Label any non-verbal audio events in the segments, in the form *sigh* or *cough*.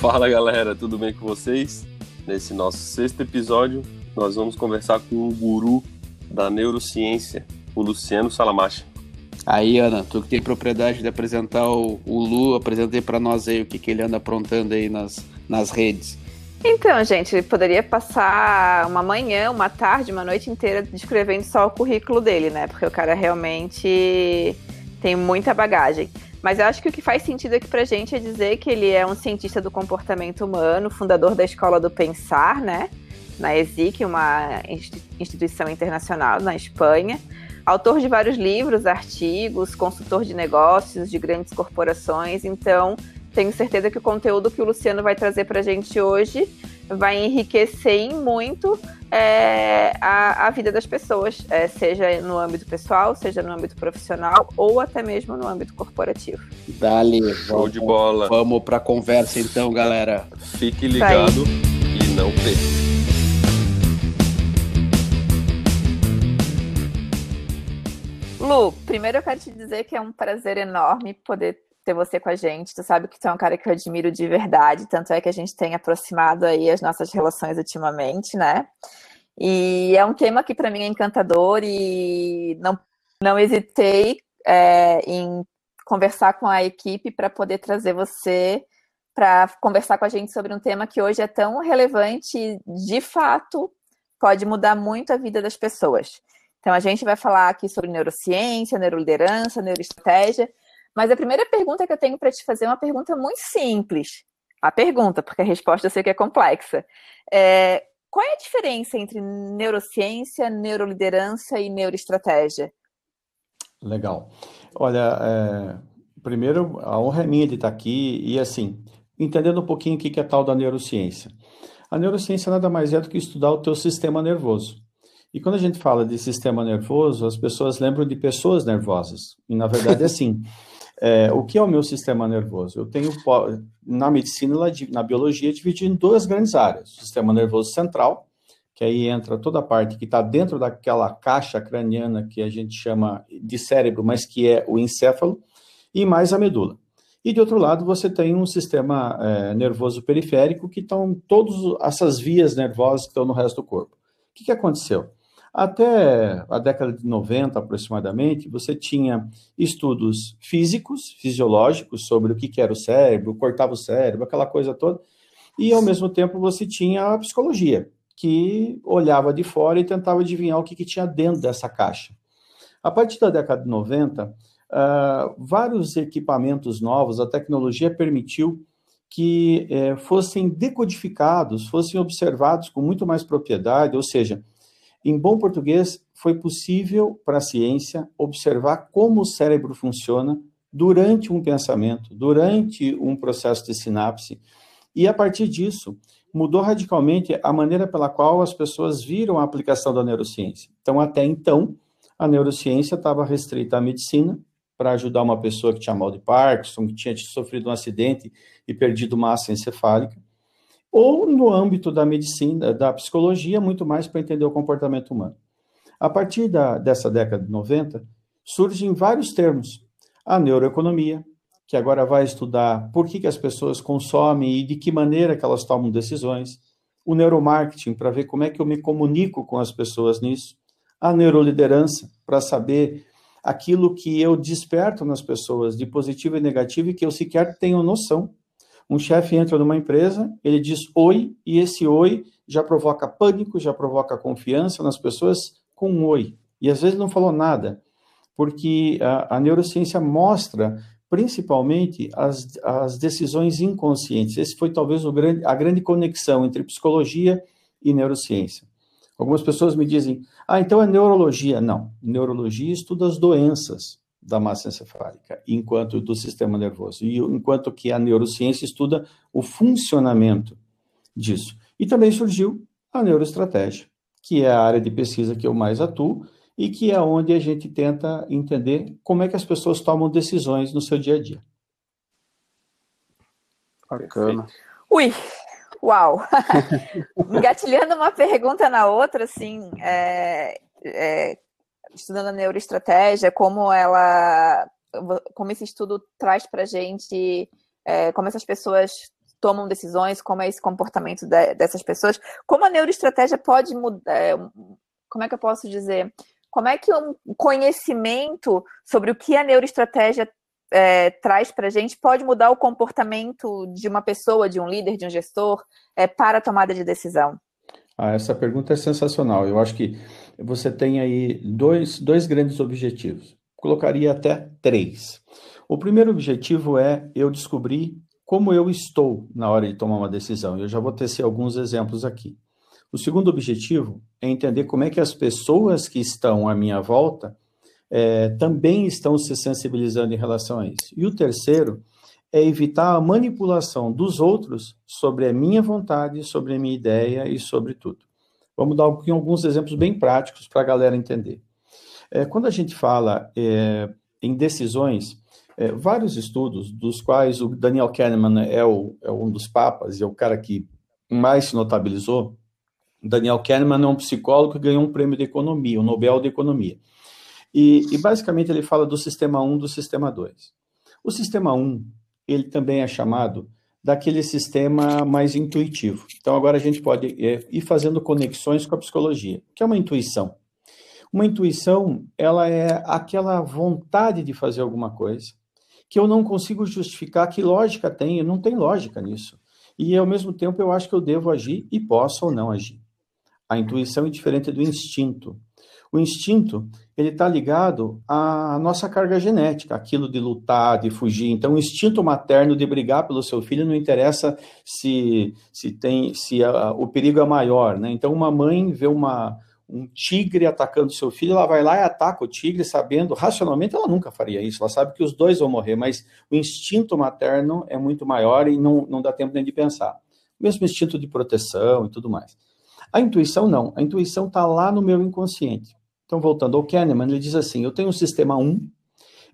Fala galera, tudo bem com vocês? Nesse nosso sexto episódio, nós vamos conversar com o guru da neurociência, o Luciano Salamacha. Aí, Ana, tu que tem propriedade de apresentar o, o Lu, apresentei para nós aí o que, que ele anda aprontando aí nas, nas redes. Então, gente, poderia passar uma manhã, uma tarde, uma noite inteira descrevendo só o currículo dele, né? Porque o cara realmente tem muita bagagem. Mas eu acho que o que faz sentido aqui pra gente é dizer que ele é um cientista do comportamento humano, fundador da Escola do Pensar, né? Na ESIC, uma instituição internacional na Espanha. Autor de vários livros, artigos, consultor de negócios de grandes corporações. Então, tenho certeza que o conteúdo que o Luciano vai trazer para a gente hoje vai enriquecer em muito é, a, a, vida das pessoas, é, seja no âmbito pessoal, seja no âmbito profissional ou até mesmo no âmbito corporativo. Dali, show de bola. Vamos para a conversa então, galera. Fique ligado e não perca. Lu, primeiro eu quero te dizer que é um prazer enorme poder ter você com a gente. Tu sabe que tu é um cara que eu admiro de verdade, tanto é que a gente tem aproximado aí as nossas relações ultimamente, né? E é um tema que para mim é encantador e não, não hesitei é, em conversar com a equipe para poder trazer você para conversar com a gente sobre um tema que hoje é tão relevante e, de fato, pode mudar muito a vida das pessoas. Então, a gente vai falar aqui sobre neurociência, neuroliderança, neuroestratégia, mas a primeira pergunta que eu tenho para te fazer é uma pergunta muito simples. A pergunta, porque a resposta eu sei que é complexa. É, qual é a diferença entre neurociência, neuroliderança e neuroestratégia? Legal. Olha, é, primeiro, a honra é minha de estar aqui e, assim, entendendo um pouquinho o que é tal da neurociência. A neurociência nada mais é do que estudar o teu sistema nervoso. E quando a gente fala de sistema nervoso, as pessoas lembram de pessoas nervosas. E, na verdade, é assim. *laughs* É, o que é o meu sistema nervoso? Eu tenho, na medicina, na biologia, dividido em duas grandes áreas. O sistema nervoso central, que aí entra toda a parte que está dentro daquela caixa craniana que a gente chama de cérebro, mas que é o encéfalo, e mais a medula. E de outro lado, você tem um sistema é, nervoso periférico, que estão todas essas vias nervosas que estão no resto do corpo. O que, que aconteceu? Até a década de 90, aproximadamente, você tinha estudos físicos, fisiológicos, sobre o que era o cérebro, cortava o cérebro, aquela coisa toda, e ao mesmo tempo você tinha a psicologia, que olhava de fora e tentava adivinhar o que, que tinha dentro dessa caixa. A partir da década de 90, uh, ah, vários equipamentos novos, a tecnologia permitiu que eh, fossem decodificados, fossem observados com muito mais propriedade, ou seja, em bom português, foi possível para a ciência observar como o cérebro funciona durante um pensamento, durante um processo de sinapse, e a partir disso mudou radicalmente a maneira pela qual as pessoas viram a aplicação da neurociência. Então, até então, a neurociência estava restrita à medicina, para ajudar uma pessoa que tinha mal de Parkinson, que tinha sofrido um acidente e perdido massa encefálica ou no âmbito da medicina, da psicologia, muito mais para entender o comportamento humano. A partir da, dessa década de 90, surgem vários termos. A neuroeconomia, que agora vai estudar por que, que as pessoas consomem e de que maneira que elas tomam decisões. O neuromarketing, para ver como é que eu me comunico com as pessoas nisso. A neuroliderança, para saber aquilo que eu desperto nas pessoas de positivo e negativo e que eu sequer tenho noção um chefe entra numa empresa, ele diz oi, e esse oi já provoca pânico, já provoca confiança nas pessoas com um oi. E às vezes não falou nada, porque a, a neurociência mostra principalmente as, as decisões inconscientes. Esse foi talvez grande, a grande conexão entre psicologia e neurociência. Algumas pessoas me dizem, ah, então é neurologia. Não, neurologia estuda as doenças da massa encefálica, enquanto do sistema nervoso, e enquanto que a neurociência estuda o funcionamento disso. E também surgiu a neuroestratégia, que é a área de pesquisa que eu mais atuo e que é onde a gente tenta entender como é que as pessoas tomam decisões no seu dia a dia. Bacana. Ui, uau! *laughs* Engatilhando uma pergunta na outra, assim, é, é, estudando a neuroestratégia, como ela, como esse estudo traz para gente, é, como essas pessoas tomam decisões, como é esse comportamento de, dessas pessoas, como a neuroestratégia pode mudar, é, como é que eu posso dizer, como é que um conhecimento sobre o que a neuroestratégia é, traz para a gente pode mudar o comportamento de uma pessoa, de um líder, de um gestor, é, para a tomada de decisão? Ah, essa pergunta é sensacional. Eu acho que você tem aí dois, dois grandes objetivos. Colocaria até três. O primeiro objetivo é eu descobrir como eu estou na hora de tomar uma decisão. Eu já vou tecer alguns exemplos aqui. O segundo objetivo é entender como é que as pessoas que estão à minha volta é, também estão se sensibilizando em relação a isso. E o terceiro é evitar a manipulação dos outros sobre a minha vontade, sobre a minha ideia e sobre tudo. Vamos dar alguns exemplos bem práticos para a galera entender. É, quando a gente fala é, em decisões, é, vários estudos, dos quais o Daniel Kahneman é, o, é um dos papas e é o cara que mais se notabilizou, Daniel Kahneman é um psicólogo que ganhou um prêmio de economia, o Nobel de Economia. E, e basicamente ele fala do sistema 1 do sistema 2. O sistema 1, ele também é chamado daquele sistema mais intuitivo. Então agora a gente pode é, ir fazendo conexões com a psicologia, que é uma intuição. Uma intuição, ela é aquela vontade de fazer alguma coisa que eu não consigo justificar que lógica tem, não tem lógica nisso. E ao mesmo tempo eu acho que eu devo agir e posso ou não agir. A intuição é diferente do instinto. O instinto, ele está ligado à nossa carga genética, aquilo de lutar, de fugir. Então, o instinto materno de brigar pelo seu filho não interessa se, se tem se a, o perigo é maior, né? Então, uma mãe vê uma, um tigre atacando seu filho, ela vai lá e ataca o tigre, sabendo, racionalmente ela nunca faria isso, ela sabe que os dois vão morrer, mas o instinto materno é muito maior e não, não dá tempo nem de pensar. Mesmo instinto de proteção e tudo mais. A intuição não, a intuição está lá no meu inconsciente. Então, voltando ao Kahneman, ele diz assim: eu tenho um sistema 1,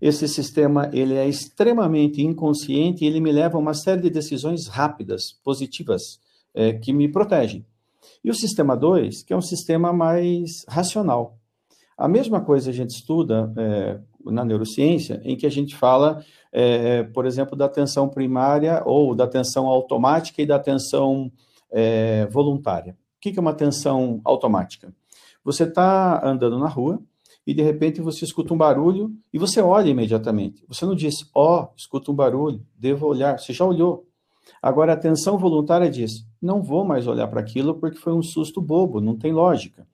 esse sistema ele é extremamente inconsciente e ele me leva a uma série de decisões rápidas, positivas, é, que me protegem. E o sistema 2, que é um sistema mais racional. A mesma coisa a gente estuda é, na neurociência, em que a gente fala, é, por exemplo, da atenção primária ou da atenção automática e da atenção é, voluntária. O que é uma atenção automática? Você está andando na rua e de repente você escuta um barulho e você olha imediatamente. Você não diz, ó, oh, escuta um barulho, devo olhar. Você já olhou. Agora, a atenção voluntária diz, não vou mais olhar para aquilo porque foi um susto bobo, não tem lógica.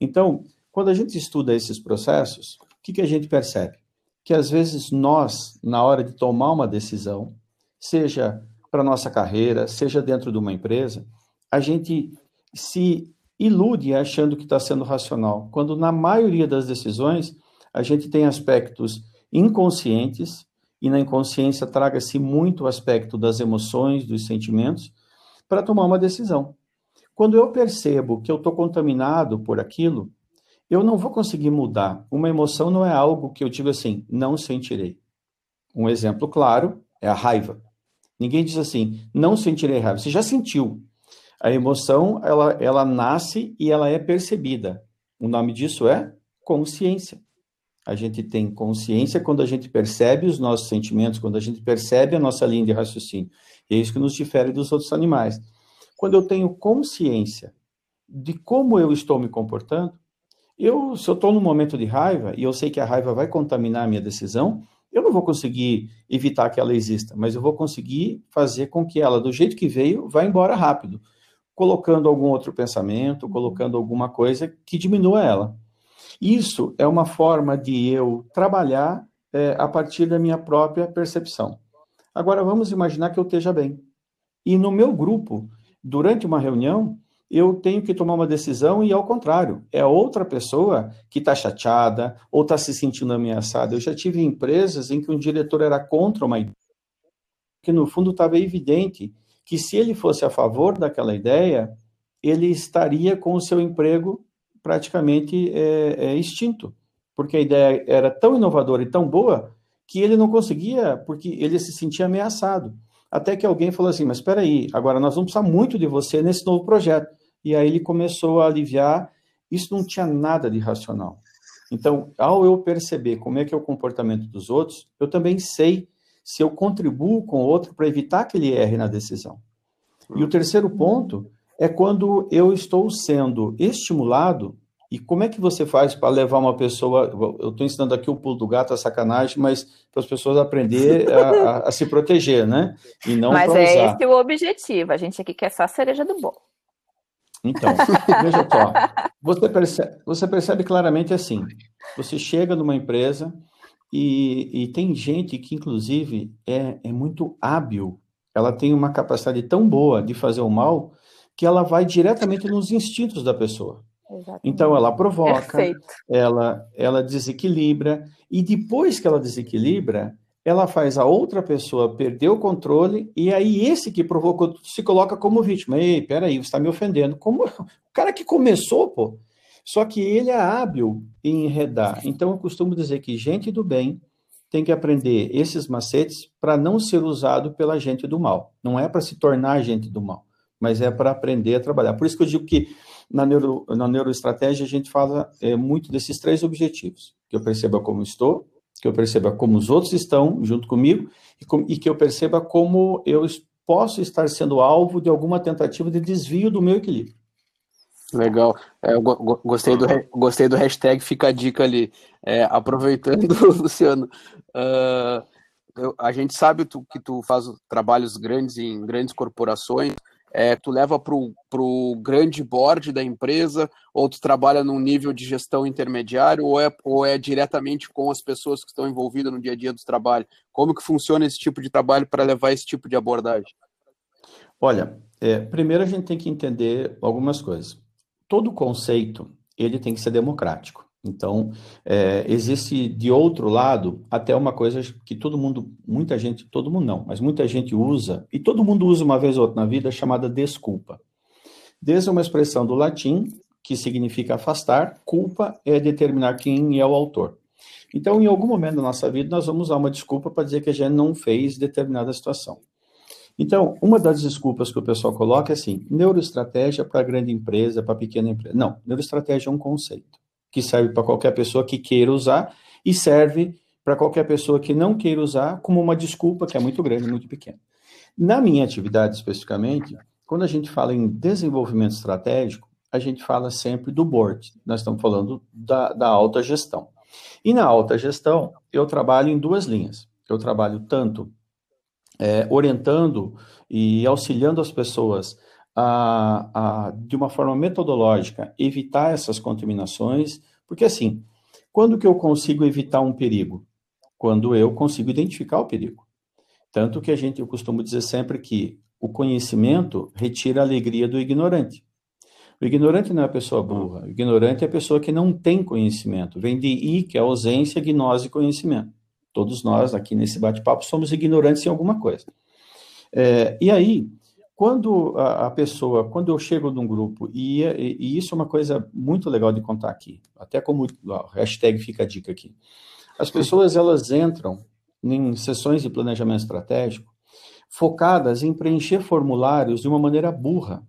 Então, quando a gente estuda esses processos, o que, que a gente percebe? Que às vezes nós, na hora de tomar uma decisão, seja para nossa carreira, seja dentro de uma empresa, a gente se ilude achando que está sendo racional, quando na maioria das decisões a gente tem aspectos inconscientes, e na inconsciência traga-se muito o aspecto das emoções, dos sentimentos, para tomar uma decisão. Quando eu percebo que eu estou contaminado por aquilo, eu não vou conseguir mudar. Uma emoção não é algo que eu digo assim, não sentirei. Um exemplo claro é a raiva. Ninguém diz assim, não sentirei raiva. Você já sentiu. A emoção, ela, ela nasce e ela é percebida. O nome disso é consciência. A gente tem consciência quando a gente percebe os nossos sentimentos, quando a gente percebe a nossa linha de raciocínio. E é isso que nos difere dos outros animais. Quando eu tenho consciência de como eu estou me comportando, eu, se eu estou num momento de raiva e eu sei que a raiva vai contaminar a minha decisão, eu não vou conseguir evitar que ela exista, mas eu vou conseguir fazer com que ela, do jeito que veio, vá embora rápido colocando algum outro pensamento, colocando alguma coisa que diminua ela. Isso é uma forma de eu trabalhar é, a partir da minha própria percepção. Agora, vamos imaginar que eu esteja bem. E no meu grupo, durante uma reunião, eu tenho que tomar uma decisão e, ao contrário, é outra pessoa que está chateada ou está se sentindo ameaçada. Eu já tive empresas em que um diretor era contra uma ideia, que no fundo estava evidente que se ele fosse a favor daquela ideia, ele estaria com o seu emprego praticamente é, é, extinto, porque a ideia era tão inovadora e tão boa que ele não conseguia, porque ele se sentia ameaçado. Até que alguém falou assim: Mas espera aí, agora nós vamos precisar muito de você nesse novo projeto. E aí ele começou a aliviar. Isso não tinha nada de racional. Então, ao eu perceber como é que é o comportamento dos outros, eu também sei se eu contribuo com o outro para evitar que ele erre na decisão. E o terceiro ponto é quando eu estou sendo estimulado. E como é que você faz para levar uma pessoa? Eu estou ensinando aqui o pulo do gato, a sacanagem, mas para as pessoas aprender a, a, a, se proteger, né? E não mas é usar. esse o objetivo. A gente aqui quer só a cereja do bolo. Então, veja só. Você percebe, você percebe claramente assim: você chega numa empresa e, e tem gente que, inclusive, é, é muito hábil. Ela tem uma capacidade tão boa de fazer o mal que ela vai diretamente nos instintos da pessoa. Exatamente. Então ela provoca, ela, ela desequilibra, e depois que ela desequilibra, ela faz a outra pessoa perder o controle, e aí esse que provocou se coloca como vítima. Ei, peraí, você está me ofendendo. Como *laughs* o cara que começou, pô. Só que ele é hábil em enredar. Então eu costumo dizer que gente do bem tem que aprender esses macetes para não ser usado pela gente do mal. Não é para se tornar gente do mal mas é para aprender a trabalhar. Por isso que eu digo que na, neuro, na neuroestratégia a gente fala é, muito desses três objetivos: que eu perceba como estou, que eu perceba como os outros estão junto comigo e, com, e que eu perceba como eu posso estar sendo alvo de alguma tentativa de desvio do meu equilíbrio. Legal. É, gostei, do, gostei do hashtag Fica a Dica ali. É, aproveitando, *laughs* Luciano, uh, eu, a gente sabe tu, que tu faz trabalhos grandes em grandes corporações é, tu leva para o grande board da empresa, ou tu trabalha num nível de gestão intermediário, ou é, ou é diretamente com as pessoas que estão envolvidas no dia a dia do trabalho? Como que funciona esse tipo de trabalho para levar esse tipo de abordagem? Olha, é, primeiro a gente tem que entender algumas coisas. Todo conceito, ele tem que ser democrático. Então, é, existe de outro lado até uma coisa que todo mundo, muita gente, todo mundo não, mas muita gente usa, e todo mundo usa uma vez ou outra na vida, chamada desculpa. Des é uma expressão do latim que significa afastar, culpa é determinar quem é o autor. Então, em algum momento da nossa vida, nós vamos usar uma desculpa para dizer que a gente não fez determinada situação. Então, uma das desculpas que o pessoal coloca é assim: neuroestratégia para grande empresa, para pequena empresa. Não, neuroestratégia é um conceito que serve para qualquer pessoa que queira usar e serve para qualquer pessoa que não queira usar como uma desculpa que é muito grande, muito pequena. Na minha atividade especificamente, quando a gente fala em desenvolvimento estratégico, a gente fala sempre do board. Nós estamos falando da, da alta gestão. E na alta gestão, eu trabalho em duas linhas. Eu trabalho tanto é, orientando e auxiliando as pessoas a, a, de uma forma metodológica, evitar essas contaminações, porque assim, quando que eu consigo evitar um perigo? Quando eu consigo identificar o perigo. Tanto que a gente, eu costumo dizer sempre que o conhecimento retira a alegria do ignorante. O ignorante não é a pessoa burra, o ignorante é a pessoa que não tem conhecimento. Vem de I, que é ausência, gnose e conhecimento. Todos nós aqui nesse bate-papo somos ignorantes em alguma coisa. É, e aí, quando a, a, pessoa, quando eu chego num grupo, e, e, e, isso é uma coisa muito legal de contar aqui, até como hashtag fica a dica aqui. As pessoas, elas entram em sessões de planejamento estratégico focadas em preencher formulários de uma maneira burra.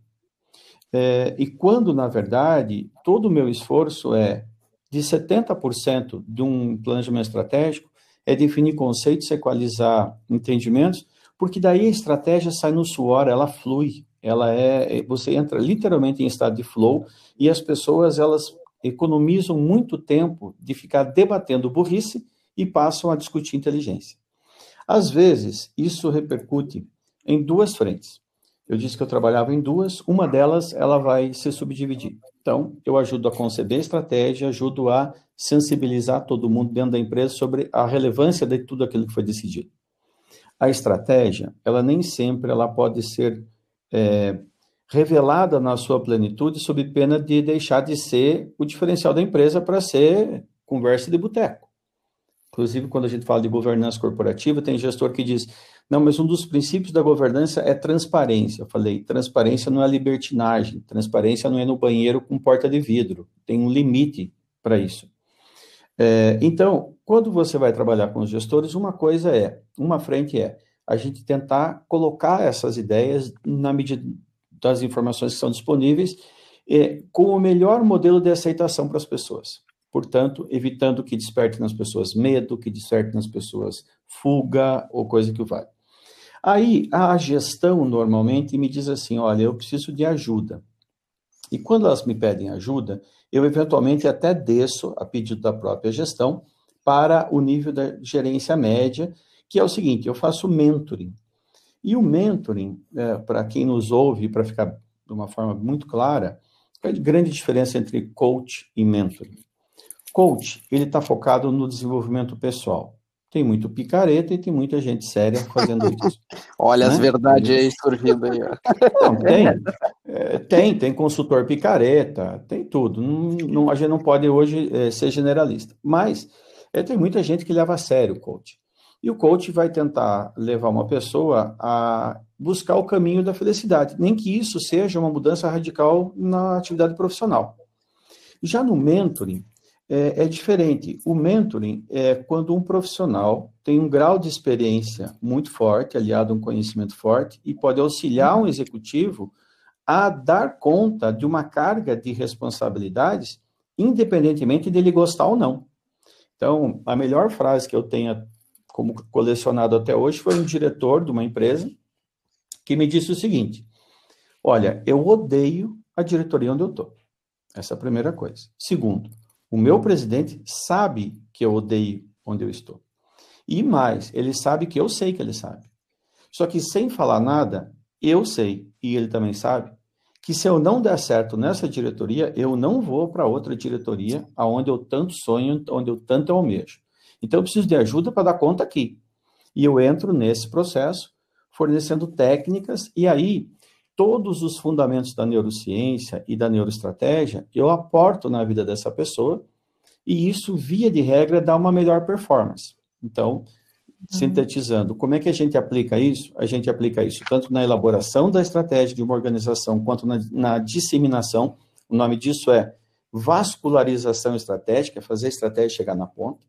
É, e quando, na verdade, todo o meu esforço é de 70% de um planejamento estratégico é definir conceitos, equalizar entendimentos, porque daí a estratégia sai no suor, ela flui, ela é, você entra literalmente em estado de flow e as pessoas elas economizam muito tempo de ficar debatendo burrice e passam a discutir inteligência. Às vezes, isso repercute em duas frentes. Eu disse que eu trabalhava em duas, uma delas ela vai se subdividir. Então, eu ajudo a conceber estratégia, ajudo a sensibilizar todo mundo dentro da empresa sobre a relevância de tudo aquilo que foi decidido a estratégia, ela nem sempre ela pode ser é, revelada na sua plenitude sob pena de deixar de ser o diferencial da empresa para ser conversa de boteco. Inclusive, quando a gente fala de governança corporativa, tem gestor que diz: não, mas um dos princípios da governança é transparência. Eu falei: transparência não é libertinagem, transparência não é no banheiro com porta de vidro, tem um limite para isso. É, então, quando você vai trabalhar com os gestores, uma coisa é, uma frente é a gente tentar colocar essas ideias na medida das informações que são disponíveis é, com o melhor modelo de aceitação para as pessoas. Portanto, evitando que desperte nas pessoas medo, que desperte nas pessoas fuga ou coisa que vale. Aí a gestão normalmente me diz assim: olha, eu preciso de ajuda. E quando elas me pedem ajuda, eu eventualmente até desço, a pedido da própria gestão, para o nível da gerência média, que é o seguinte: eu faço mentoring. E o mentoring, é, para quem nos ouve, para ficar de uma forma muito clara, qual é a grande diferença entre coach e mentoring? Coach, ele está focado no desenvolvimento pessoal. Tem muito picareta e tem muita gente séria fazendo isso. *laughs* Olha né? as verdades aí surgindo aí. *laughs* Não, tem, é, tem, tem consultor picareta, tem tudo. Não, não, a gente não pode hoje é, ser generalista. Mas é, tem muita gente que leva a sério o coach. E o coach vai tentar levar uma pessoa a buscar o caminho da felicidade, nem que isso seja uma mudança radical na atividade profissional. Já no mentoring, é, é, diferente. O mentoring é quando um profissional tem um grau de experiência muito forte, aliado a um conhecimento forte, e pode auxiliar um executivo a dar conta de uma carga de responsabilidades, independentemente dele gostar ou não. Então, a melhor frase que eu tenho como colecionado até hoje foi um diretor de uma empresa que me disse o seguinte: Olha, eu odeio a diretoria onde eu estou. Essa é a primeira coisa. Segundo, o meu presidente sabe que eu odeio onde eu estou. E mais, ele sabe que eu sei que ele sabe. Só que sem falar nada, eu sei, e ele também sabe, que se eu não der certo nessa diretoria, eu não vou para outra diretoria aonde eu tanto sonho, onde eu tanto almejo. Então eu preciso de ajuda para dar conta aqui. E eu entro nesse processo, fornecendo técnicas, e aí todos os fundamentos da neurociência e da neuroestratégia, eu aporto na vida dessa pessoa, e isso, via de regra, dá uma melhor performance. Então, uhum. sintetizando, como é que a gente aplica isso? A gente aplica isso tanto na elaboração da estratégia de uma organização, quanto na, na disseminação. O nome disso é vascularização estratégica, fazer a estratégia chegar na ponta.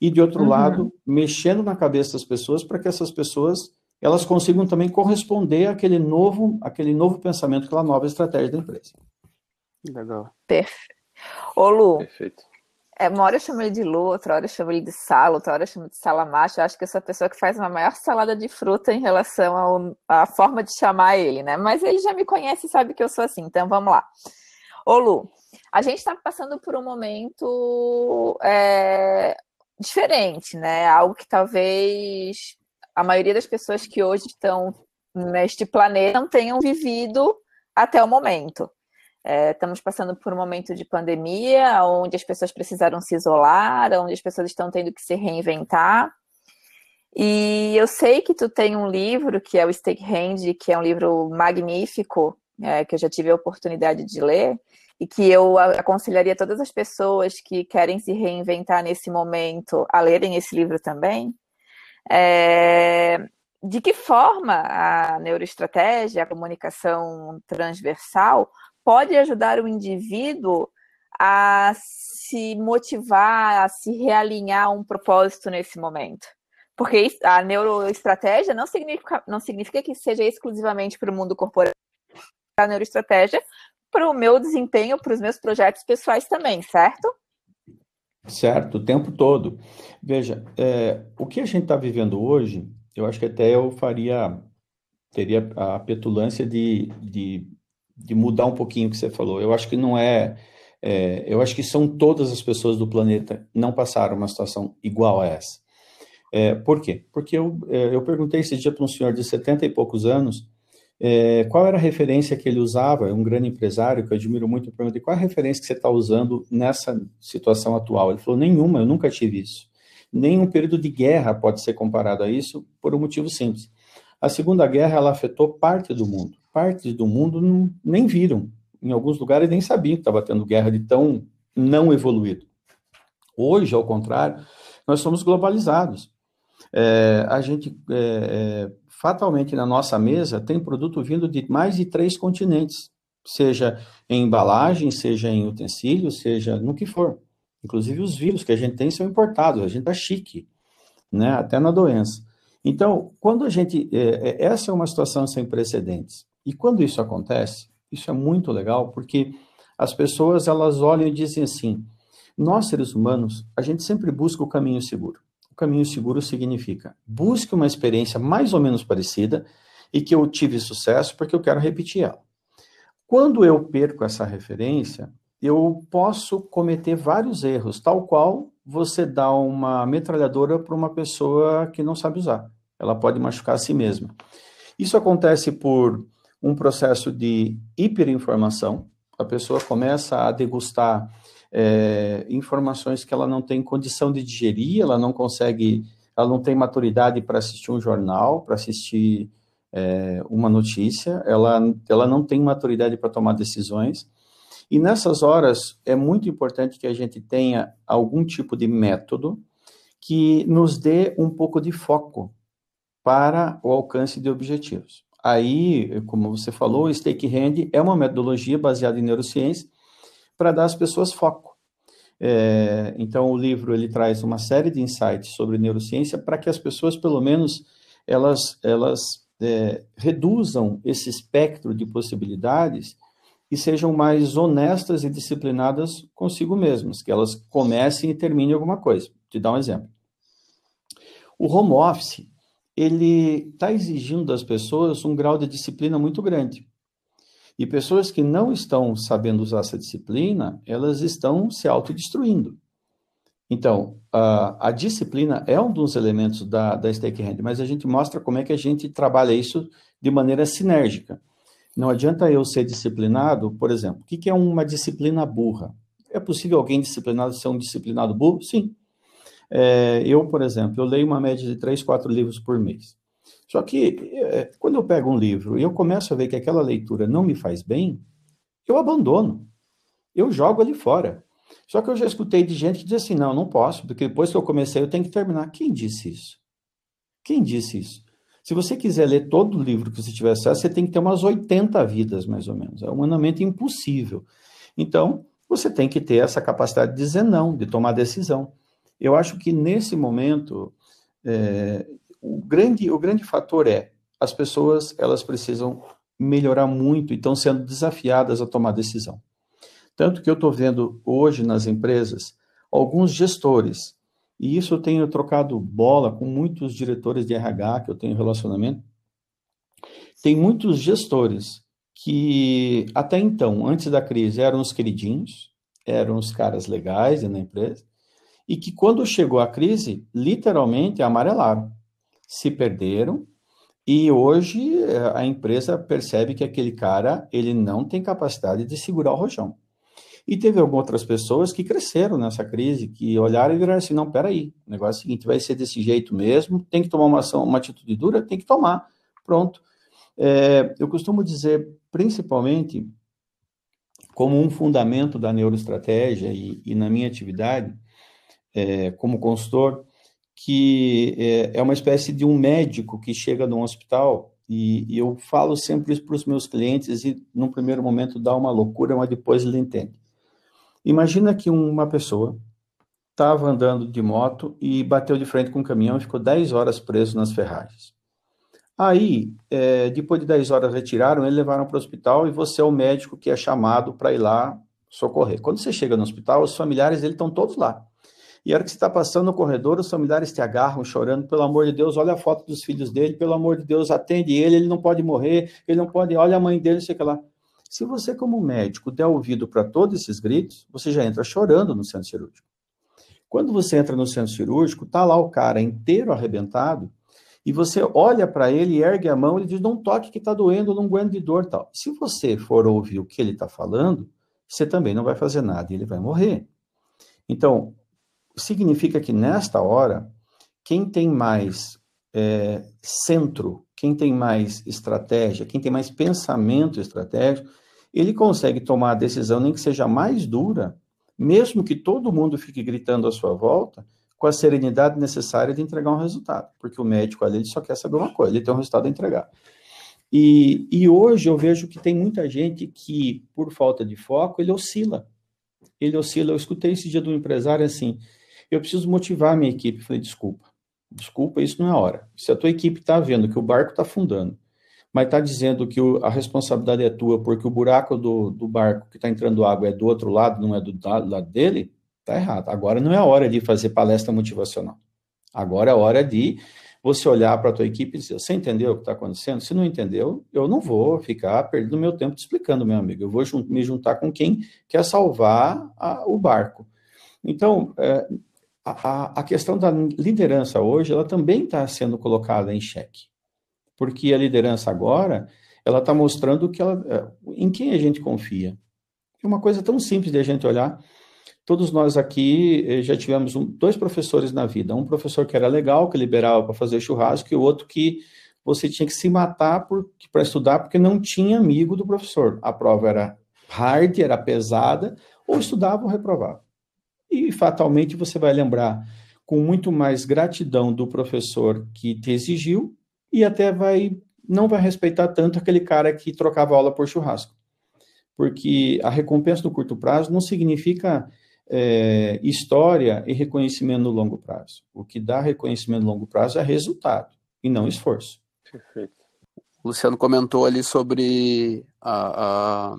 E, de outro uhum. lado, mexendo na cabeça das pessoas para que essas pessoas elas consigam também corresponder àquele novo, àquele novo pensamento, aquela nova estratégia da empresa. Legal. Perfeito. Ô, Lu. Perfeito. É, uma hora eu chamo ele de Lu, outra hora eu chamo ele de Sala, outra hora eu chamo de Salamacho. Eu acho que eu sou a pessoa que faz uma maior salada de fruta em relação ao, à forma de chamar ele, né? Mas ele já me conhece e sabe que eu sou assim, então vamos lá. Ô, Lu, a gente está passando por um momento é, diferente, né? Algo que talvez a maioria das pessoas que hoje estão neste planeta não tenham vivido até o momento. É, estamos passando por um momento de pandemia, onde as pessoas precisaram se isolar, onde as pessoas estão tendo que se reinventar. E eu sei que tu tem um livro que é o Stake Hand, que é um livro magnífico, é, que eu já tive a oportunidade de ler, e que eu aconselharia todas as pessoas que querem se reinventar nesse momento a lerem esse livro também. É, de que forma a neuroestratégia, a comunicação transversal, pode ajudar o indivíduo a se motivar, a se realinhar a um propósito nesse momento? Porque a neuroestratégia não significa, não significa que seja exclusivamente para o mundo corporativo. A neuroestratégia para o meu desempenho, para os meus projetos pessoais também, certo? Certo, o tempo todo. Veja, é, o que a gente está vivendo hoje, eu acho que até eu faria, teria a petulância de, de, de mudar um pouquinho o que você falou. Eu acho que não é, é, eu acho que são todas as pessoas do planeta não passaram uma situação igual a essa. É, por quê? Porque eu, é, eu perguntei esse dia para um senhor de 70 e poucos anos é, qual era a referência que ele usava? É um grande empresário que eu admiro muito. Eu perguntei qual é a referência que você está usando nessa situação atual. Ele falou: nenhuma, eu nunca tive isso. Nenhum período de guerra pode ser comparado a isso por um motivo simples. A Segunda Guerra ela afetou parte do mundo. Parte do mundo não, nem viram. Em alguns lugares nem sabiam que estava tendo guerra de tão não evoluído. Hoje, ao contrário, nós somos globalizados. É, a gente é, é fatalmente na nossa mesa tem produto vindo de mais de três continentes, seja em embalagem, seja em utensílios, seja no que for. Inclusive os vírus que a gente tem são importados, a gente tá chique, né? Até na doença. Então, quando a gente, é, é, essa é uma situação sem precedentes. E quando isso acontece, isso é muito legal, porque as pessoas elas olham e dizem assim: Nós, seres humanos, a gente sempre busca o caminho seguro. O caminho seguro significa busque uma experiência mais ou menos parecida e que eu tive sucesso porque eu quero repetir ela. Quando eu perco essa referência, eu posso cometer vários erros, tal qual você dá uma metralhadora para uma pessoa que não sabe usar. Ela pode machucar a si mesma. Isso acontece por um processo de hiperinformação. A pessoa começa a degustar é, informações que ela não tem condição de digerir, ela não consegue, ela não tem maturidade para assistir um jornal, para assistir é, uma notícia, ela, ela não tem maturidade para tomar decisões. E nessas horas é muito importante que a gente tenha algum tipo de método que nos dê um pouco de foco para o alcance de objetivos. Aí, como você falou, o Stake Hand é uma metodologia baseada em neurociência para dar às pessoas foco. É, então, o livro ele traz uma série de insights sobre neurociência para que as pessoas, pelo menos, elas, elas é, reduzam esse espectro de possibilidades e sejam mais honestas e disciplinadas consigo mesmas, que elas comecem e terminem alguma coisa. Vou te dar um exemplo. O home office, ele está exigindo das pessoas um grau de disciplina muito grande. E pessoas que não estão sabendo usar essa disciplina, elas estão se autodestruindo. Então, a, a, disciplina é um dos elementos da, da Stake mas a gente mostra como é que a gente trabalha isso de maneira sinérgica. Não adianta eu ser disciplinado, por exemplo, o que, que é uma disciplina burra? É possível alguém disciplinado ser um disciplinado burro? Sim. É, eu, por exemplo, eu leio uma média de três, quatro livros por mês. Só que é, quando eu pego um livro e eu começo a ver que aquela leitura não me faz bem, eu abandono. Eu jogo ali fora. Só que eu já escutei de gente que diz assim: não, não posso, porque depois que eu comecei eu tenho que terminar. Quem disse isso? Quem disse isso? Se você quiser ler todo o livro que você tiver acesso, você tem que ter umas 80 vidas, mais ou menos. É humanamente impossível. Então, você tem que ter essa capacidade de dizer não, de tomar decisão. Eu acho que nesse momento, é, o grande, o grande fator é as pessoas elas precisam melhorar muito e estão sendo desafiadas a tomar decisão. Tanto que eu estou vendo hoje nas empresas alguns gestores, e isso eu tenho trocado bola com muitos diretores de RH que eu tenho relacionamento. Tem muitos gestores que até então, antes da crise, eram os queridinhos, eram os caras legais na empresa, e que quando chegou a crise, literalmente amarelaram se perderam e hoje eh, a empresa percebe que aquele cara ele não tem capacidade de segurar o rojão. E teve algumas outras pessoas que cresceram nessa crise, que olharam e viram assim, não, peraí, o negócio é o seguinte, vai ser desse jeito mesmo, tem que tomar uma ação, uma atitude dura, tem que tomar, pronto. É, eu costumo dizer, principalmente, como um fundamento da neuroestratégia e, e na minha atividade, é, como consultor, que é, é uma espécie de um médico que chega num hospital e, e eu falo sempre isso para os meus clientes e num primeiro momento dá uma loucura, mas depois ele entende. Imagina que uma pessoa estava andando de moto e bateu de frente com um caminhão e ficou 10 horas preso nas ferragens. Aí, é, depois de 10 horas retiraram, ele levaram para o hospital e você é o médico que é chamado para ir lá socorrer. Quando você chega no hospital, os familiares dele estão todos lá. E a hora que você está passando no corredor, os familiares te agarram chorando, pelo amor de Deus, olha a foto dos filhos dele, pelo amor de Deus, atende ele, ele não pode morrer, ele não pode, olha a mãe dele, sei lá. Se você, como médico, der ouvido para todos esses gritos, você já entra chorando no centro cirúrgico. Quando você entra no centro cirúrgico, tá lá o cara inteiro arrebentado, e você olha para ele, ergue a mão, ele diz: Não toque que está doendo, não aguento de dor tal. Se você for ouvir o que ele está falando, você também não vai fazer nada e ele vai morrer. Então, significa que nesta hora, quem tem mais é, centro, quem tem mais estratégia, quem tem mais pensamento estratégico, ele consegue tomar a decisão, nem que seja mais dura, mesmo que todo mundo fique gritando à sua volta, com a serenidade necessária de entregar um resultado, porque o médico ali ele só quer saber uma coisa, ele tem um resultado a entregar. E, e hoje eu vejo que tem muita gente que, por falta de foco, ele oscila. Ele oscila. Eu escutei esse dia de um empresário assim: eu preciso motivar a minha equipe. Falei, desculpa, desculpa, isso não é hora. Se a tua equipe está vendo que o barco está afundando, mas está dizendo que o, a responsabilidade é tua porque o buraco do, do barco que está entrando água é do outro lado, não é do, do lado dele, Tá errado. Agora não é hora de fazer palestra motivacional. Agora é hora de você olhar para a tua equipe e dizer, você entendeu o que está acontecendo? Se não entendeu, eu não vou ficar perdendo meu tempo te explicando, meu amigo. Eu vou me juntar com quem quer salvar a, o barco. Então, é, a, a, questão da liderança hoje, ela também está sendo colocada em xeque. Porque a liderança agora, ela está mostrando que ela, é, em quem a gente confia. É uma coisa tão simples de a gente olhar. Todos nós aqui eh, já tivemos um, dois professores na vida. Um professor que era legal, que liberava para fazer churrasco, e o outro que você tinha que se matar para estudar porque não tinha amigo do professor. A prova era hard, era pesada, ou estudava ou reprovava. E fatalmente você vai lembrar com muito mais gratidão do professor que te exigiu e até vai não vai respeitar tanto aquele cara que trocava aula por churrasco. Porque a recompensa no curto prazo não significa é, história e reconhecimento no longo prazo. O que dá reconhecimento no longo prazo é resultado e não esforço. Perfeito. O Luciano comentou ali sobre a, a,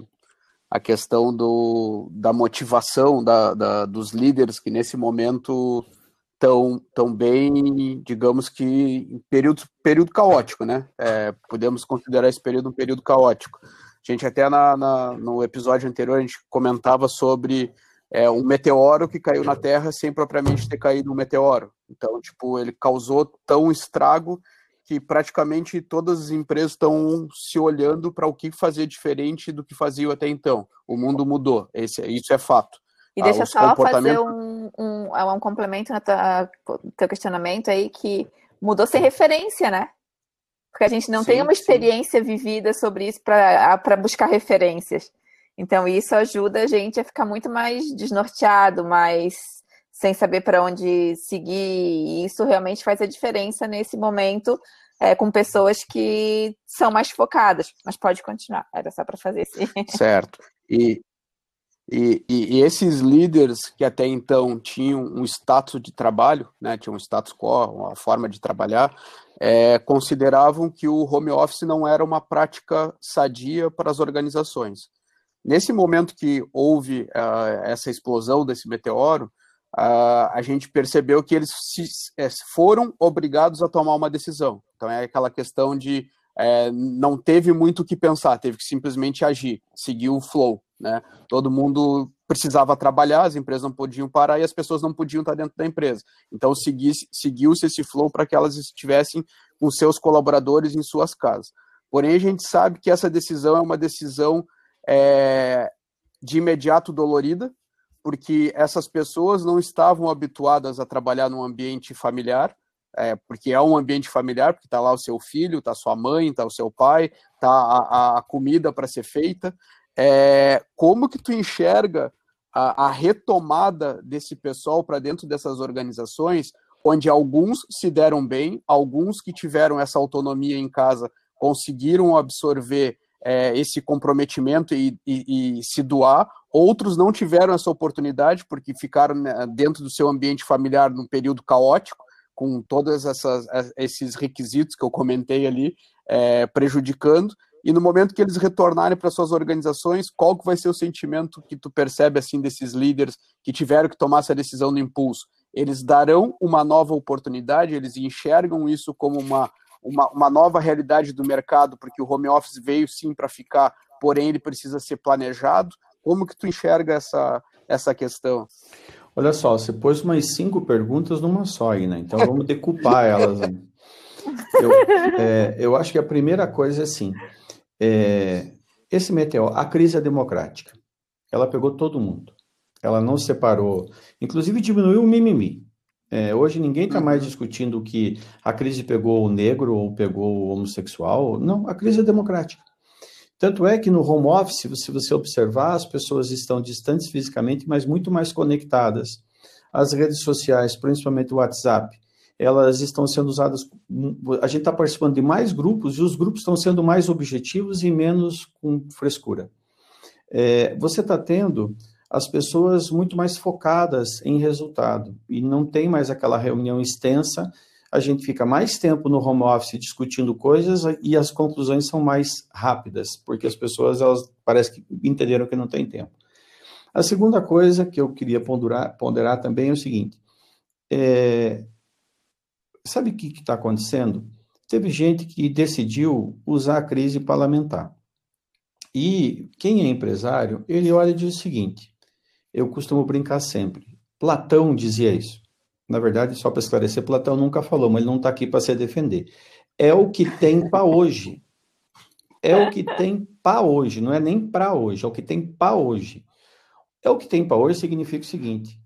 a questão do, da motivação da, da, dos líderes que nesse momento estão tão bem, digamos que em período, período caótico, né? É, podemos considerar esse período um período caótico. A gente até na, na, no episódio anterior a gente comentava sobre é, um meteoro que caiu na Terra sem propriamente ter caído um meteoro. Então, tipo, ele causou tão estrago que praticamente todas as empresas estão se olhando para o que fazer diferente do que faziam até então. O mundo mudou, esse, isso é fato. E deixa ah, só fazer um, um, é um complemento no teu questionamento aí, que mudou sem referência, né? Porque a gente não sim, tem uma experiência sim. vivida sobre isso para buscar referências. Então, isso ajuda a gente a ficar muito mais desnorteado, mais sem saber para onde seguir. E isso realmente faz a diferença nesse momento é, com pessoas que são mais focadas. Mas pode continuar, era só para fazer esse. *laughs* Certo. E, e, e, esses líderes que até então tinham um status de trabalho, né, tinham um status quo, uma forma de trabalhar, é, consideravam que o home office não era uma prática sadia para as organizações. Nesse momento que houve uh, essa explosão desse meteoro, uh, a gente percebeu que eles se, é, foram obrigados a tomar uma decisão. Então é aquela questão de é, não teve muito o que pensar, teve que simplesmente agir, seguir o flow. Né? Todo mundo precisava trabalhar, as empresas não podiam parar e as pessoas não podiam estar dentro da empresa. Então seguiu-se esse flow para que elas estivessem com seus colaboradores em suas casas. Porém, a gente sabe que essa decisão é uma decisão é, de imediato dolorida, porque essas pessoas não estavam habituadas a trabalhar num ambiente familiar, é, porque é um ambiente familiar, porque está lá o seu filho, está sua mãe, está o seu pai, está a, a, comida para ser feita. É, como que tu enxerga a, a retomada desse pessoal para dentro dessas organizações, onde alguns se deram bem, alguns que tiveram essa autonomia em casa conseguiram absorver é, esse comprometimento e, e, e, se doar. Outros não tiveram essa oportunidade porque ficaram né, dentro do seu ambiente familiar num período caótico, com todos esses requisitos que eu comentei ali, é, prejudicando. E no momento que eles retornarem para suas organizações, qual que vai ser o sentimento que tu percebe assim desses líderes que tiveram que tomar essa decisão no impulso? Eles darão uma nova oportunidade, eles enxergam isso como uma uma, uma nova realidade do mercado, porque o home office veio sim para ficar, porém ele precisa ser planejado. Como que tu enxerga essa, essa questão? Olha só, você pôs umas cinco perguntas numa só aí, né? Então vamos decupar *laughs* elas. Eu, é, eu acho que a primeira coisa é assim: é, esse meteoro, a crise é democrática. Ela pegou todo mundo. Ela não separou, inclusive diminuiu o mimimi. É, hoje ninguém está mais uhum. discutindo que a crise pegou o negro ou pegou o homossexual. Não, a crise é democrática. Tanto é que no home office, se você observar, as pessoas estão distantes fisicamente, mas muito mais conectadas. As redes sociais, principalmente o WhatsApp, elas estão sendo usadas. A gente está participando de mais grupos e os grupos estão sendo mais objetivos e menos com frescura. É, você está tendo as pessoas muito mais focadas em resultado e não tem mais aquela reunião extensa. A gente fica mais tempo no home office discutindo coisas e as conclusões são mais rápidas, porque as pessoas elas parece que entenderam que não tem tempo. A segunda coisa que eu queria ponderar, ponderar também é o seguinte: é, sabe o que está acontecendo? Teve gente que decidiu usar a crise para lamentar. E quem é empresário, ele olha e diz o seguinte: eu costumo brincar sempre. Platão dizia isso. Na verdade, só para esclarecer, Platão nunca falou, mas ele não está aqui para se defender. É o que tem para hoje. É o que tem para hoje, não é nem para hoje, é o que tem para hoje. É o que tem para hoje significa o seguinte: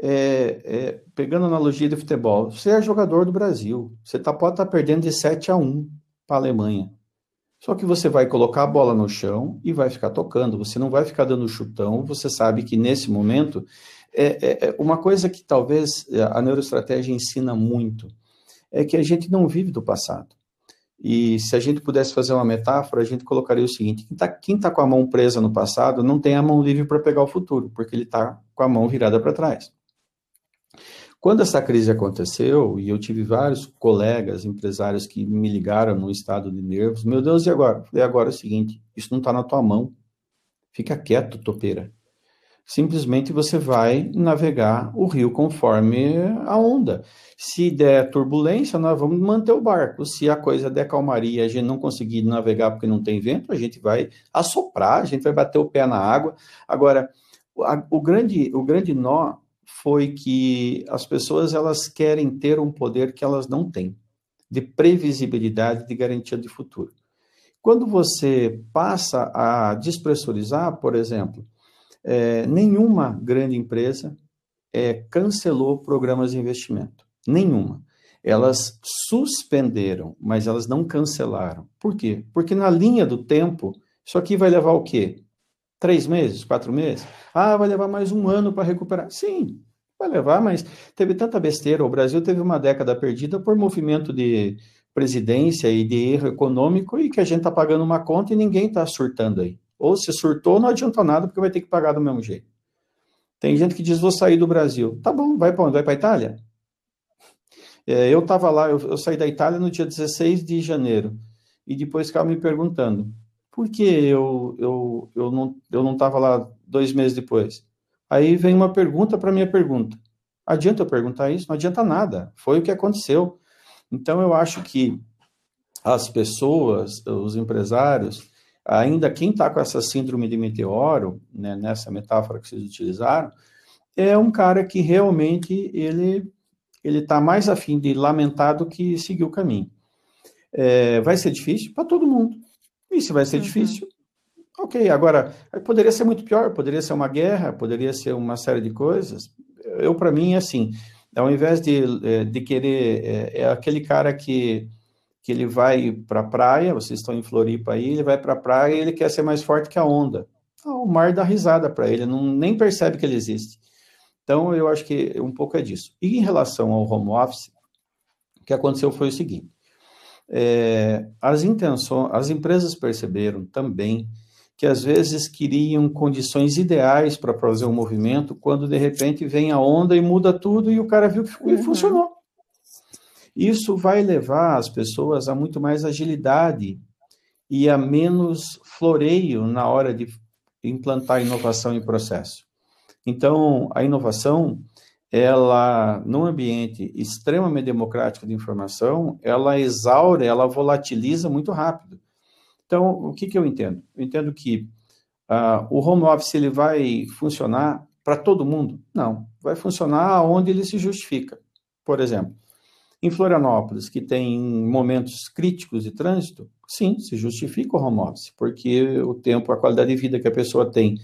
é, é, pegando a analogia do futebol, você é jogador do Brasil, você tá, pode estar tá perdendo de 7 a 1 para a Alemanha. Só que você vai colocar a bola no chão e vai ficar tocando, você não vai ficar dando chutão, você sabe que nesse momento é, é, é uma coisa que talvez a neuroestratégia ensina muito, é que a gente não vive do passado. E se a gente pudesse fazer uma metáfora, a gente colocaria o seguinte: quem está tá com a mão presa no passado não tem a mão livre para pegar o futuro, porque ele está com a mão virada para trás. Quando essa crise aconteceu, e eu tive vários colegas, empresários que me ligaram no estado de nervos, meu Deus, e agora? Falei, agora é o seguinte: isso não está na tua mão. Fica quieto, topeira simplesmente você vai navegar o rio conforme a onda. Se der turbulência, nós vamos manter o barco. Se a coisa der calmaria, a gente não conseguir navegar porque não tem vento, a gente vai assoprar, a gente vai bater o pé na água. Agora, o grande, o grande nó foi que as pessoas elas querem ter um poder que elas não têm, de previsibilidade, de garantia de futuro. Quando você passa a despressurizar, por exemplo, é, nenhuma grande empresa é, cancelou programas de investimento. Nenhuma. Elas suspenderam, mas elas não cancelaram. Por quê? Porque na linha do tempo, isso aqui vai levar o quê? Três meses? Quatro meses? Ah, vai levar mais um ano para recuperar. Sim, vai levar, mas teve tanta besteira. O Brasil teve uma década perdida por movimento de presidência e de erro econômico e que a gente está pagando uma conta e ninguém está surtando aí. Ou se surtou, não adianta nada, porque vai ter que pagar do mesmo jeito. Tem gente que diz, vou sair do Brasil. Tá bom, vai para onde? Vai para a Itália? É, eu estava lá, eu, eu, saí da Itália no dia 16 de janeiro. E depois ficava me perguntando, por que eu, eu, eu não eu não estava lá dois meses depois? Aí vem uma pergunta para minha pergunta. Adianta eu perguntar isso? Não adianta nada. Foi o que aconteceu. Então eu acho que as pessoas, os empresários, ainda quem está com essa síndrome de meteoro, né, nessa metáfora que vocês utilizaram, é um cara que realmente ele ele está mais afim de lamentar do que seguir o caminho. É, vai ser difícil para todo mundo. E se vai ser uhum. difícil, ok. Agora, poderia ser muito pior, poderia ser uma guerra, poderia ser uma série de coisas. Eu, para mim, é assim, ao invés de, é, de querer, é, é aquele cara que que ele vai para a praia, vocês estão em Floripa aí, ele vai para a praia e ele quer ser mais forte que a onda. Ah, o mar dá risada para ele, não nem percebe que ele existe. Então, eu acho que um pouco é disso. E em relação ao home office, o que aconteceu foi o seguinte: é, as intenções, as empresas perceberam também que às vezes queriam condições ideais para fazer um movimento, quando de repente vem a onda e muda tudo e o cara viu que uhum. funcionou. Isso vai levar as pessoas a muito mais agilidade e a menos floreio na hora de implantar inovação em processo. Então, a inovação, ela, num ambiente extremamente democrático de informação, ela exaure, ela volatiliza muito rápido. Então, o que, que eu entendo? Eu entendo que uh, o home office ele vai funcionar para todo mundo? Não, vai funcionar onde ele se justifica. Por exemplo, em Florianópolis, que tem momentos críticos de trânsito, sim, se justifica o home office, porque o tempo, a qualidade de vida que a pessoa tem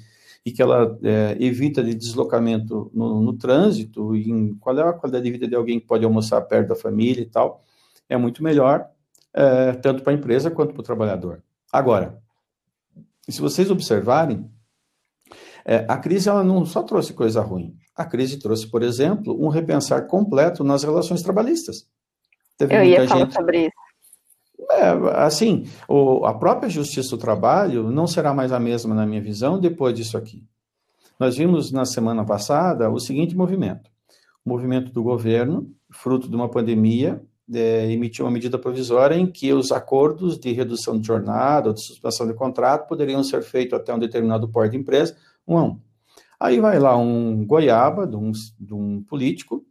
e que ela é, evita de deslocamento no, no trânsito, em, qual é a qualidade de vida de alguém que pode almoçar perto da família e tal, é muito melhor, é, tanto para a empresa quanto para o trabalhador. Agora, se vocês observarem, é, a crise ela não só trouxe coisa ruim, a crise trouxe, por exemplo, um repensar completo nas relações trabalhistas. Teve Eu ia falar gente... sobre isso. É, assim, o, a própria justiça do trabalho não será mais a mesma, na minha visão, depois disso aqui. Nós vimos na semana passada o seguinte movimento: o movimento do governo, fruto de uma pandemia, é, emitiu uma medida provisória em que os acordos de redução de jornada ou de suspensão de contrato poderiam ser feitos até um determinado porte de empresa, um a um. Aí vai lá um goiaba de um, de um político,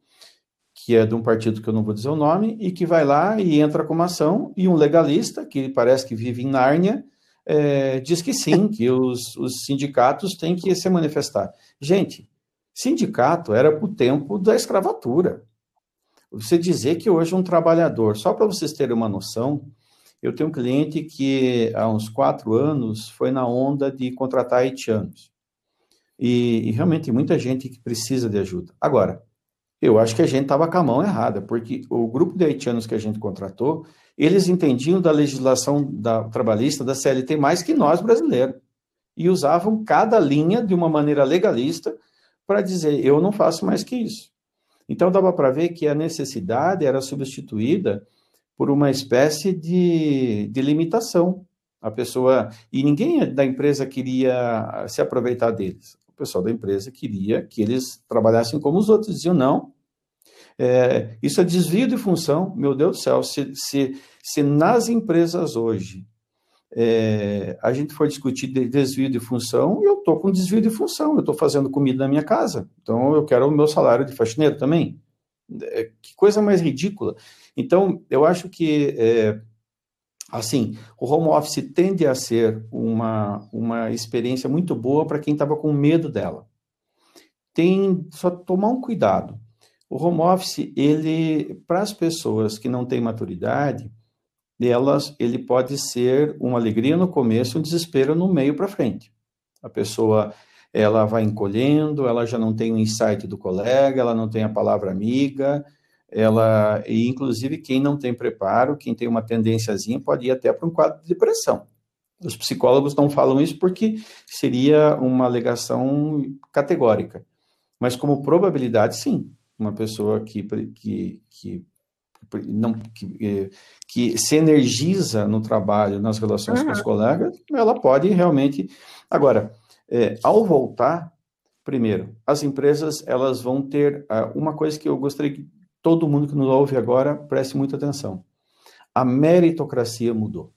que é de um partido que eu não vou dizer o nome, e que vai lá e entra com uma ação, e um legalista, que parece que vive em Nárnia, é, diz que sim, *laughs* que os, os sindicatos têm que se manifestar. Gente, sindicato era para o tempo da escravatura. Você dizer que hoje um trabalhador, só para vocês terem uma noção, eu tenho um cliente que há uns quatro anos foi na onda de contratar haitianos. E, e realmente muita gente que precisa de ajuda. Agora, eu acho que a gente estava com a mão errada, porque o grupo de haitianos que a gente contratou, eles entendiam da legislação da, trabalhista, da CLT, mais que nós brasileiros. E usavam cada linha de uma maneira legalista para dizer: eu não faço mais que isso. Então dava para ver que a necessidade era substituída por uma espécie de, de limitação. A pessoa. E ninguém da empresa queria se aproveitar deles. Pessoal da empresa queria que eles trabalhassem como os outros. Diziam: não, é, isso é desvio de função, meu Deus do céu. Se, se, se nas empresas hoje é, a gente for discutir de desvio de função, eu estou com desvio de função, eu estou fazendo comida na minha casa, então eu quero o meu salário de faxineiro também. É, que coisa mais ridícula. Então, eu acho que, é, assim, o home office tende a ser uma, uma experiência muito boa para quem estava com medo dela. Tem só tomar um cuidado. O home office, ele, para as pessoas que não têm maturidade, elas, ele pode ser uma alegria no começo, um desespero no meio para frente. A pessoa, ela vai encolhendo, ela já não tem o insight do colega, ela não tem a palavra amiga, ela, e inclusive quem não tem preparo, quem tem uma tendênciazinha, pode ir até para um quadro de depressão. Os psicólogos não falam isso porque seria uma alegação categórica. Mas como probabilidade, sim uma pessoa que, que, que, não, que, eh, que se energiza no trabalho, nas relações uhum. com os colegas, ela pode realmente. Agora, é, ao voltar, primeiro, as empresas elas vão ter uh, uma coisa que eu gostaria todo mundo que nos ouve agora preste muita atenção. A meritocracia mudou.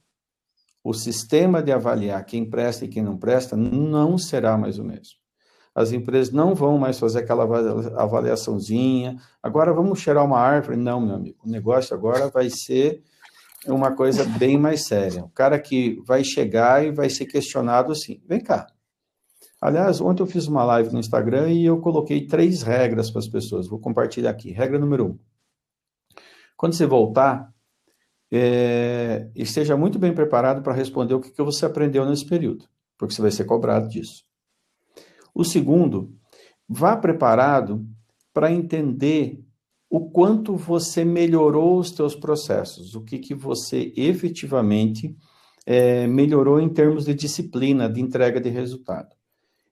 O sistema de avaliar quem presta e quem não presta não será mais o mesmo as empresas não vão mais fazer aquela avaliaçãozinha. Agora vamos cheirar uma árvore. Não, meu amigo, o negócio agora vai ser uma coisa bem mais séria. O cara que vai chegar e vai ser questionado assim: vem cá. Aliás, ontem eu fiz uma live no Instagram e eu coloquei três regras para as pessoas. Vou compartilhar aqui. Regra número um: quando você voltar, é, esteja muito bem preparado para responder o que, que você aprendeu nesse período, porque você vai ser cobrado disso. O segundo, vá preparado para entender o quanto você melhorou os teus processos, o que, que você efetivamente é, melhorou em termos de disciplina, de entrega de resultado.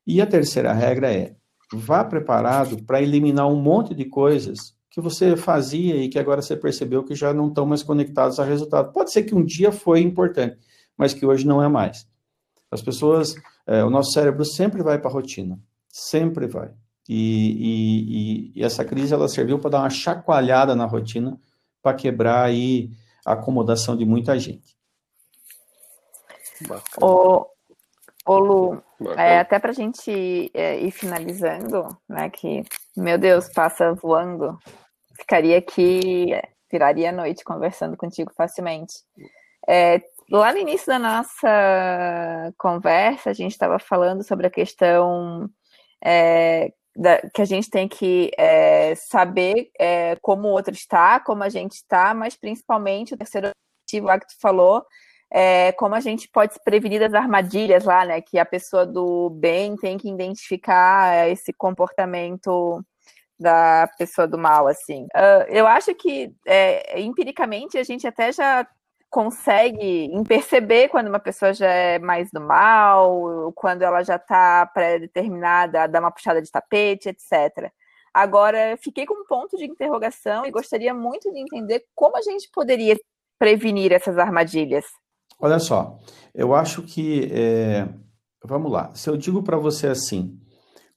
E a terceira regra é, vá preparado para eliminar um monte de coisas que você fazia e que agora você percebeu que já não estão mais conectados a resultado. Pode ser que um dia foi importante, mas que hoje não é mais. As pessoas é, o nosso cérebro sempre vai para a rotina, sempre vai. E, e, e, essa crise ela serviu para dar uma chacoalhada na rotina, para quebrar aí a acomodação de muita gente. Ô, ô Lu, é, até para a gente é, ir finalizando, né, que, meu Deus, passa voando, ficaria aqui, é, viraria a noite conversando contigo facilmente. É, Lá no início da nossa conversa, a gente estava falando sobre a questão é, da, que a gente tem que é, saber é, como o outro está, como a gente está, mas principalmente o terceiro objetivo lá que tu falou, é, como a gente pode se prevenir das armadilhas lá, né? Que a pessoa do bem tem que identificar esse comportamento da pessoa do mal, assim. Uh, eu acho que é, empiricamente a gente até já consegue perceber quando uma pessoa já é mais do mal, quando ela já está pré-determinada a dar uma puxada de tapete, etc. Agora, fiquei com um ponto de interrogação e gostaria muito de entender como a gente poderia prevenir essas armadilhas. Olha só, eu acho que. É... Vamos lá. Se eu digo para você assim,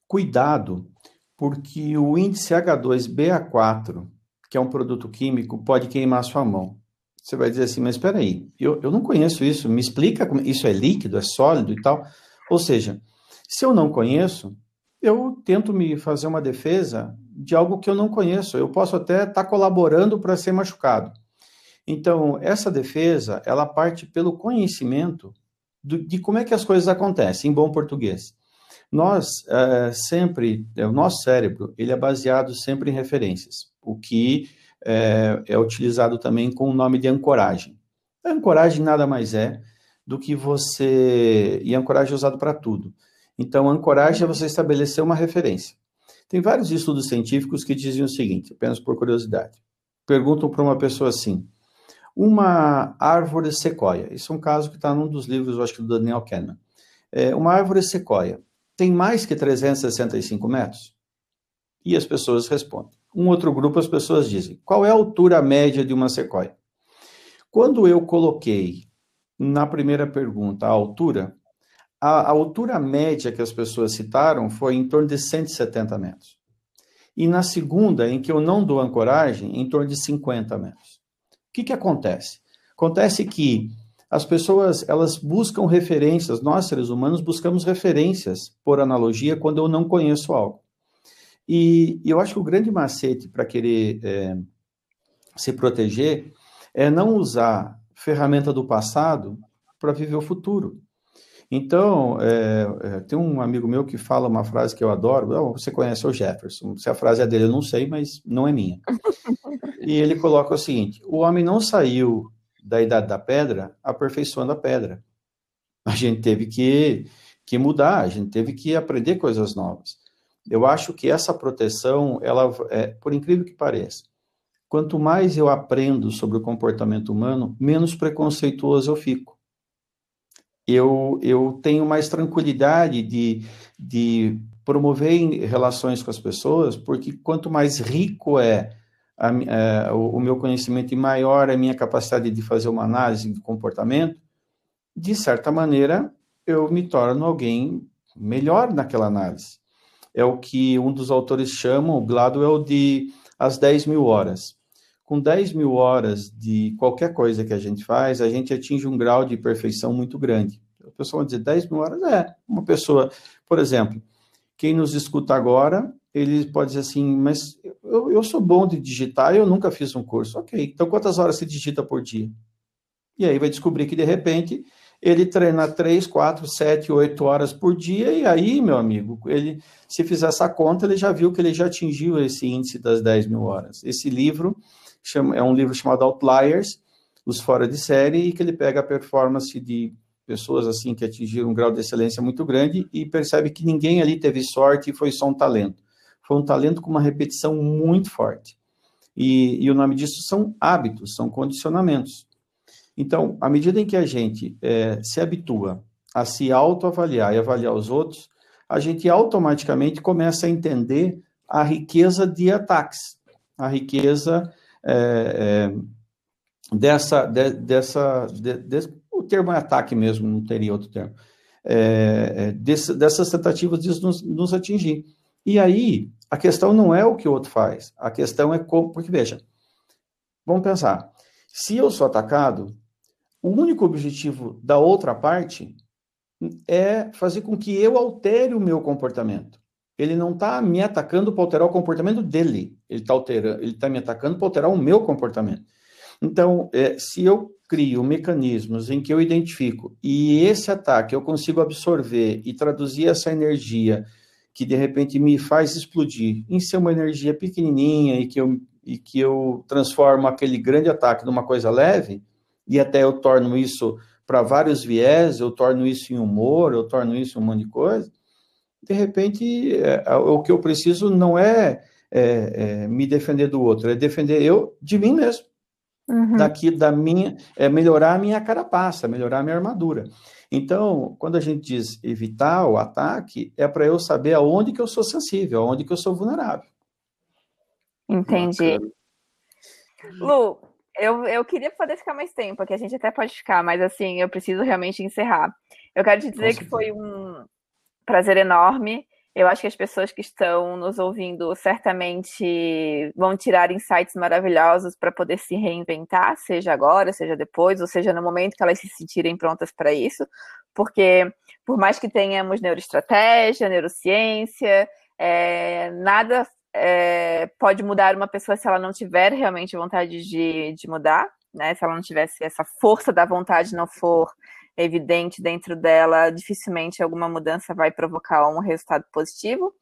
cuidado, porque o índice H2BA4, que é um produto químico, pode queimar sua mão. Você vai dizer assim, mas espera aí, eu, eu não conheço isso, me explica como isso é líquido, é sólido e tal. Ou seja, se eu não conheço, eu tento me fazer uma defesa de algo que eu não conheço. Eu posso até estar tá colaborando para ser machucado. Então, essa defesa, ela parte pelo conhecimento do, de como é que as coisas acontecem, em bom português. Nós é, sempre, é, o nosso cérebro, ele é baseado sempre em referências, o que é, é utilizado também com o nome de ancoragem. A ancoragem nada mais é do que você. E ancoragem é usado para tudo. Então, ancoragem é você estabelecer uma referência. Tem vários estudos científicos que dizem o seguinte, apenas por curiosidade. Perguntam para uma pessoa assim: uma árvore sequoia, isso é um caso que está num dos livros, eu acho que do Daniel Kahneman. É, uma árvore sequoia tem mais que 365 metros? E as pessoas respondem. Um outro grupo, as pessoas dizem: qual é a altura média de uma sequoia? Quando eu coloquei na primeira pergunta a altura, a, a altura média que as pessoas citaram foi em torno de 170 metros. E na segunda, em que eu não dou ancoragem, em torno de 50 metros. O que, que acontece? Acontece que as pessoas elas buscam referências, nós seres humanos buscamos referências por analogia quando eu não conheço algo. E, e eu acho que o grande macete para querer é, se proteger é não usar ferramenta do passado para viver o futuro. Então, é, é, tem um amigo meu que fala uma frase que eu adoro. Oh, você conhece o Jefferson. Se a frase é dele, eu não sei, mas não é minha. *laughs* e ele coloca o seguinte: o homem não saiu da idade da pedra aperfeiçoando a pedra. A gente teve que, que mudar, a gente teve que aprender coisas novas. Eu acho que essa proteção, ela, é, por incrível que pareça, quanto mais eu aprendo sobre o comportamento humano, menos preconceituoso eu fico eu, eu tenho mais tranquilidade de, de promover relações com as pessoas, porque quanto mais rico é a, a, é, o, o meu conhecimento e maior a minha capacidade de fazer uma análise de comportamento, de certa maneira eu me torno alguém melhor naquela análise. É o que um dos autores chama, o Gladwell, de as 10 mil horas com 10 mil horas de qualquer coisa que a gente faz, a gente atinge um grau de perfeição muito grande. A pessoa vai dizer 10 mil horas é uma pessoa, por exemplo, quem nos escuta agora, ele pode dizer assim, mas eu, eu sou bom de digitar, eu nunca fiz um curso. Ok, então quantas horas você digita por dia? E aí vai descobrir que de repente ele treina 3, 4, 7, 8 horas por dia, e aí, meu amigo, ele, se fizer essa conta, ele já viu que ele já atingiu esse índice das 10 mil horas. Esse livro chama, é um livro chamado Outliers, os fora de série, e que ele pega a performance de pessoas assim que atingiram um grau de excelência muito grande e percebe que ninguém ali teve sorte e foi só um talento. Foi um talento com uma repetição muito forte. E, e o nome disso são hábitos, são condicionamentos. Então, à medida em que a gente é, se habitua a se autoavaliar e avaliar os outros, a gente automaticamente começa a entender a riqueza de ataques, a riqueza é, é, dessa, de, dessa, de, de, o termo é ataque mesmo, não teria outro termo, é, é, desse, dessas tentativas de nos, nos, atingir. E aí, a questão não é o que o outro faz, a questão é como, porque veja, vamos pensar, se eu sou atacado, o único objetivo da outra parte é fazer com que eu altere o meu comportamento ele não está me atacando para alterar o comportamento dele, ele está alterando, ele está me atacando para alterar o meu comportamento. Então, é, se eu crio mecanismos em que eu identifico e esse ataque eu consigo absorver e traduzir essa energia que de repente me faz explodir em ser uma energia pequenininha e que eu, e que eu transformo aquele grande ataque numa coisa leve, e até eu torno isso para vários viés, eu torno isso em humor, eu torno isso em um monte de coisa, de repente, é, o que eu preciso não é, é, é, me defender do outro, é defender eu de mim mesmo. Uhum. Daqui da minha, é melhorar a minha carapaça, melhorar a minha armadura. Então, quando a gente diz evitar o ataque, é para eu saber aonde que eu sou sensível, aonde que eu sou vulnerável. Entendi. Lu, eu, eu queria poder ficar mais tempo, aqui a gente até pode ficar, mas assim, eu preciso realmente encerrar. Eu quero te dizer que foi um, prazer enorme. Eu acho que as pessoas que estão nos ouvindo certamente vão tirar insights maravilhosos para poder se reinventar, seja agora, seja depois, ou seja no momento que elas se sentirem prontas para isso, porque por mais que tenhamos neuroestratégia, neurociência, é, nada é, pode mudar uma pessoa se ela não tiver realmente vontade de, de mudar, né? Se ela não tivesse essa força da vontade, não for evidente dentro dela, dificilmente alguma mudança vai provocar um resultado positivo.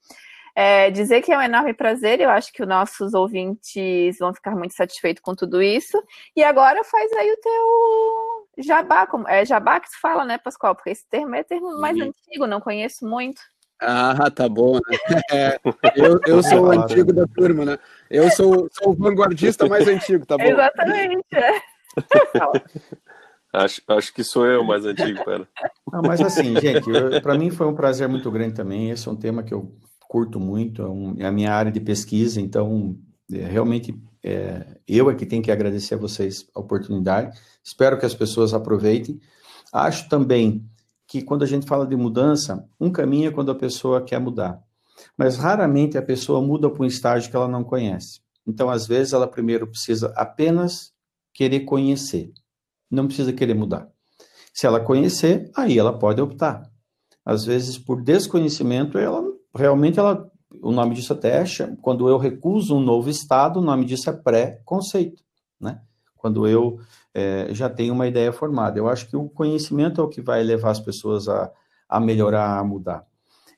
É, dizer que é um enorme prazer, eu acho que os nossos ouvintes vão ficar muito satisfeitos com tudo isso. E agora faz aí o teu jabá, como, é jabá que tu fala, né, Pascoal? Porque esse termo é termo mais antigo, não conheço muito. Ah, tá bom, né? *laughs* É, eu, eu sou o antigo da turma, né? Eu sou, sou o vanguardista mais antigo, tá bom? Exatamente. É. *laughs* Acho, acho que sou eu mais antigo, pera. *laughs* Não, mas assim, gente, para mim foi um prazer muito grande também. Esse é um tema que eu curto muito, é, um, é a minha área de pesquisa, então é, realmente é, eu é que tenho que agradecer a vocês a oportunidade. Espero que as pessoas aproveitem. Acho também que quando a gente fala de mudança, um caminho é quando a pessoa quer mudar. Mas raramente a pessoa muda para um estágio que ela não conhece. Então, às vezes, ela primeiro precisa apenas querer conhecer não precisa querer mudar. Se ela conhecer, aí ela pode optar. Às vezes, por desconhecimento, ela realmente ela, o nome disso até é, quando eu recuso um novo estado, o nome disso é pré-conceito, né? Quando eu é, já tenho uma ideia formada. Eu acho que o conhecimento é o que vai levar as pessoas a, a melhorar, a mudar.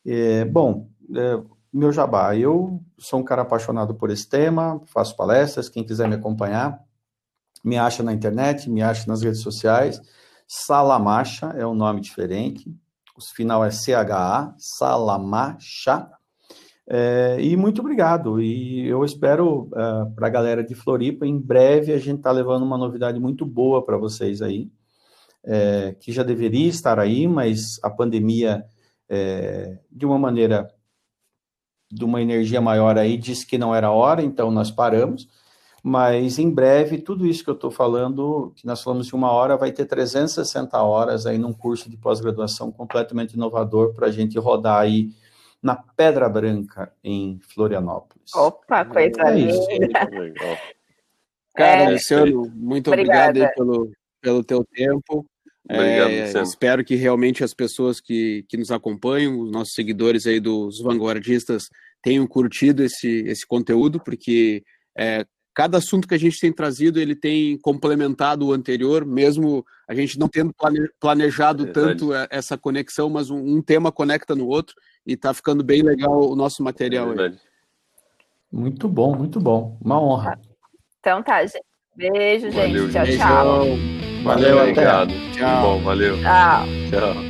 É, bom, é, meu jabá, eu sou um cara apaixonado por esse tema, faço palestras, quem quiser me acompanhar, me acha na internet, me acha nas redes sociais. Salamacha é um nome diferente. O final é CHA, Salamacha. É, e muito obrigado. E eu espero uh, é, para a galera de Floripa, em breve a gente está levando uma novidade muito boa para vocês aí, é, que já deveria estar aí, mas a pandemia, é, de uma maneira, de uma energia maior aí, disse que não era hora, então nós paramos. Mas em breve, tudo isso que eu estou falando, que nós falamos de uma hora, vai ter 360 horas aí num curso de pós-graduação completamente inovador para a gente rodar aí na Pedra Branca, em Florianópolis. Opa, coisa é isso. Cara, é, Luciano, muito obrigado aí pelo, pelo teu tempo. Obrigado, é, espero que realmente as pessoas que, que nos acompanham, os nossos seguidores aí dos vanguardistas, tenham curtido esse, esse conteúdo, porque é, cada assunto que a gente tem trazido, ele tem complementado o anterior, mesmo a gente não tendo planejado é tanto essa conexão, mas um, um, tema conecta no outro e está ficando bem legal o nosso material é aí. Muito bom, muito bom. Uma honra. Então tá, gente. Beijo, gente. Valeu, tchau, tchau. Valeu, valeu até. Obrigado. Tchau. Bom, valeu. Tchau. Tchau.